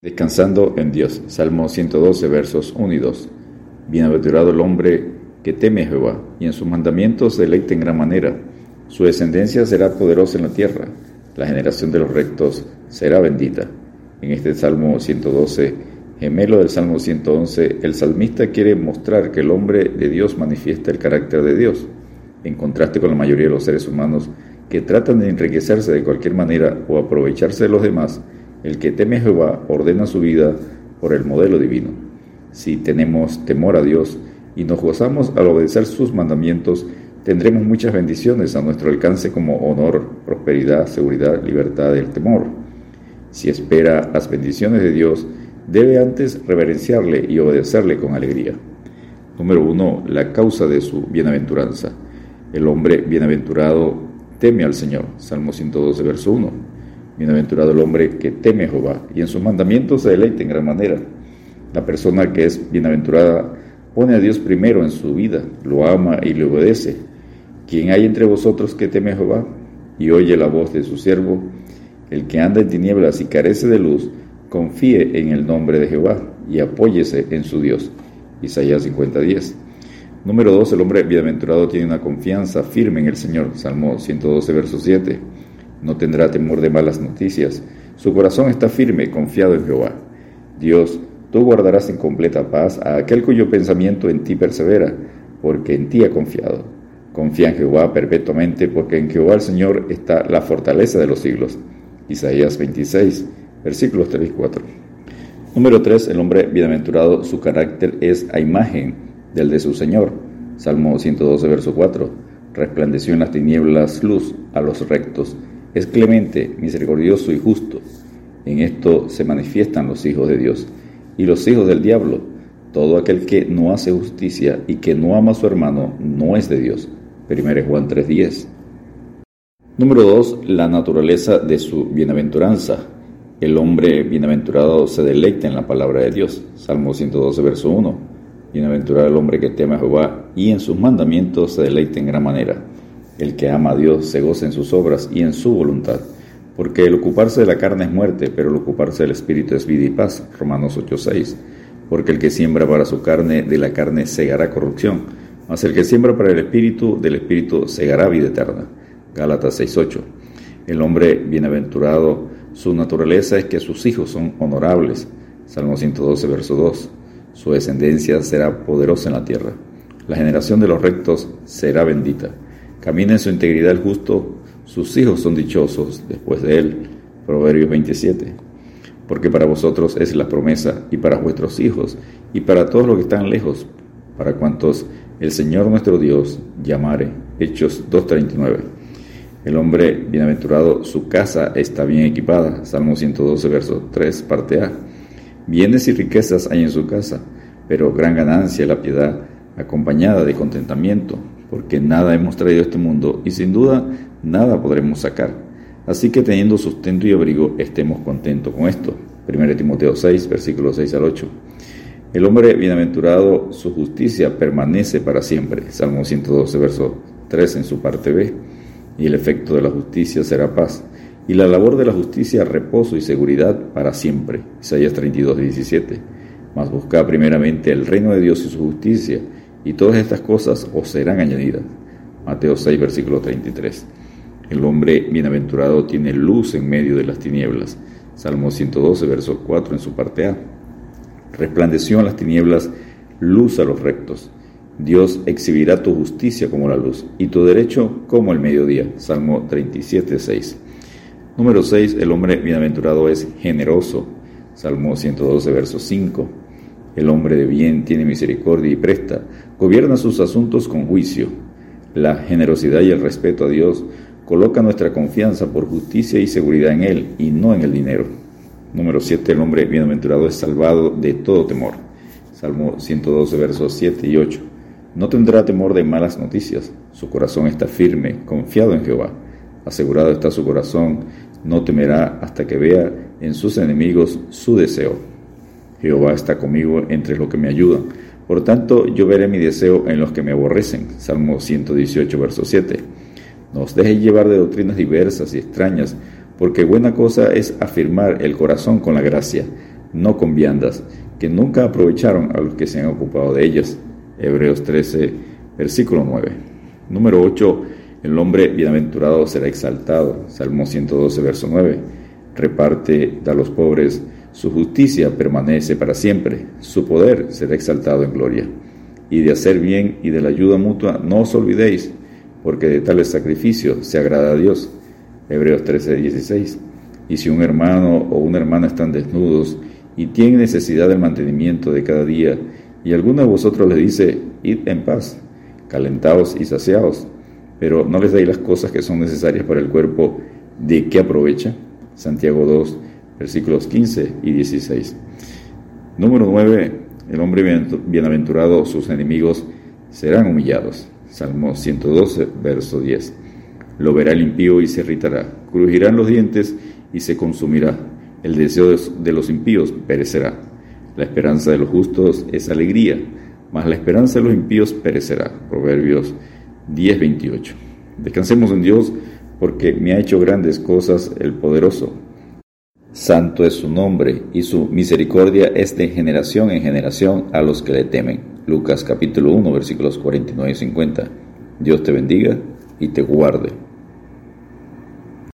Descansando en Dios. Salmo 112, versos 1 y 2. Bienaventurado el hombre que teme a Jehová, y en sus mandamientos deleite en gran manera. Su descendencia será poderosa en la tierra. La generación de los rectos será bendita. En este Salmo 112, gemelo del Salmo 111, el salmista quiere mostrar que el hombre de Dios manifiesta el carácter de Dios, en contraste con la mayoría de los seres humanos que tratan de enriquecerse de cualquier manera o aprovecharse de los demás el que teme a Jehová ordena su vida por el modelo divino. Si tenemos temor a Dios y nos gozamos al obedecer sus mandamientos, tendremos muchas bendiciones a nuestro alcance como honor, prosperidad, seguridad, libertad del temor. Si espera las bendiciones de Dios, debe antes reverenciarle y obedecerle con alegría. Número uno, la causa de su bienaventuranza. El hombre bienaventurado teme al Señor. Salmo 112, verso 1. Bienaventurado el hombre que teme a Jehová y en sus mandamientos se deleita en gran manera. La persona que es bienaventurada pone a Dios primero en su vida, lo ama y le obedece. Quien hay entre vosotros que teme a Jehová y oye la voz de su siervo, el que anda en tinieblas y carece de luz, confíe en el nombre de Jehová y apóyese en su Dios. Isaías 50:10. Número 2. El hombre bienaventurado tiene una confianza firme en el Señor. Salmo 112, verso 7. No tendrá temor de malas noticias. Su corazón está firme, confiado en Jehová. Dios, tú guardarás en completa paz a aquel cuyo pensamiento en ti persevera, porque en ti ha confiado. Confía en Jehová perpetuamente, porque en Jehová el Señor está la fortaleza de los siglos. Isaías 26, versículos 3 y 4. Número 3. El hombre bienaventurado, su carácter es a imagen del de su Señor. Salmo 112, verso 4. Resplandeció en las tinieblas luz a los rectos es clemente, misericordioso y justo. En esto se manifiestan los hijos de Dios y los hijos del diablo. Todo aquel que no hace justicia y que no ama a su hermano no es de Dios. 1 Juan 3:10. Número 2. La naturaleza de su bienaventuranza. El hombre bienaventurado se deleita en la palabra de Dios. Salmo 112, verso 1. Bienaventurado el hombre que teme a Jehová y en sus mandamientos se deleita en gran manera. El que ama a Dios se goza en sus obras y en su voluntad, porque el ocuparse de la carne es muerte, pero el ocuparse del Espíritu es vida y paz. Romanos 8:6. Porque el que siembra para su carne, de la carne segará corrupción, mas el que siembra para el Espíritu, del Espíritu segará vida eterna. Gálatas 6:8. El hombre bienaventurado, su naturaleza es que sus hijos son honorables. Salmo 112, verso 2. Su descendencia será poderosa en la tierra. La generación de los rectos será bendita. Camina en su integridad el justo, sus hijos son dichosos después de él. Proverbios 27. Porque para vosotros es la promesa, y para vuestros hijos, y para todos los que están lejos, para cuantos el Señor nuestro Dios llamare. Hechos 2.39. El hombre bienaventurado, su casa está bien equipada. Salmo 112, verso 3, parte A. Bienes y riquezas hay en su casa, pero gran ganancia la piedad, acompañada de contentamiento porque nada hemos traído a este mundo y sin duda nada podremos sacar. Así que teniendo sustento y abrigo, estemos contentos con esto. 1 Timoteo 6, versículos 6 al 8. El hombre bienaventurado, su justicia permanece para siempre. Salmo 112, verso 3 en su parte B. Y el efecto de la justicia será paz. Y la labor de la justicia, reposo y seguridad para siempre. Isaías 32, 17. Mas busca primeramente el reino de Dios y su justicia y todas estas cosas os serán añadidas. Mateo 6, versículo 33. El hombre bienaventurado tiene luz en medio de las tinieblas. Salmo 112, verso 4 en su parte A. Resplandeció en las tinieblas luz a los rectos. Dios exhibirá tu justicia como la luz y tu derecho como el mediodía. Salmo 37, 6. Número 6. El hombre bienaventurado es generoso. Salmo 112, verso 5. El hombre de bien tiene misericordia y presta, gobierna sus asuntos con juicio. La generosidad y el respeto a Dios colocan nuestra confianza por justicia y seguridad en Él y no en el dinero. Número 7. El hombre bienaventurado es salvado de todo temor. Salmo 112, versos 7 y 8. No tendrá temor de malas noticias. Su corazón está firme, confiado en Jehová. Asegurado está su corazón, no temerá hasta que vea en sus enemigos su deseo. Jehová está conmigo entre los que me ayudan. Por tanto, yo veré mi deseo en los que me aborrecen. Salmo 118, verso 7. Nos deje llevar de doctrinas diversas y extrañas, porque buena cosa es afirmar el corazón con la gracia. no con viandas, que nunca aprovecharon a los que se han ocupado de ellas. Hebreos 13, versículo 9. Número 8. El hombre bienaventurado será exaltado. Salmo 112, verso 9. Reparte a los pobres, su justicia permanece para siempre, su poder será exaltado en gloria. Y de hacer bien y de la ayuda mutua no os olvidéis, porque de tales sacrificios se agrada a Dios. Hebreos 13, 16. Y si un hermano o una hermana están desnudos y tienen necesidad del mantenimiento de cada día, y alguno de vosotros les dice, id en paz, calentaos y saciaos, pero no les dais las cosas que son necesarias para el cuerpo, ¿de qué aprovecha? Santiago 2, versículos 15 y 16. Número 9. El hombre bienaventurado, sus enemigos serán humillados. Salmo 112, verso 10. Lo verá el impío y se irritará. Crujirán los dientes y se consumirá. El deseo de los impíos perecerá. La esperanza de los justos es alegría, mas la esperanza de los impíos perecerá. Proverbios 10, 28. Descansemos en Dios porque me ha hecho grandes cosas el poderoso. Santo es su nombre y su misericordia es de generación en generación a los que le temen. Lucas capítulo 1 versículos 49 y 50. Dios te bendiga y te guarde.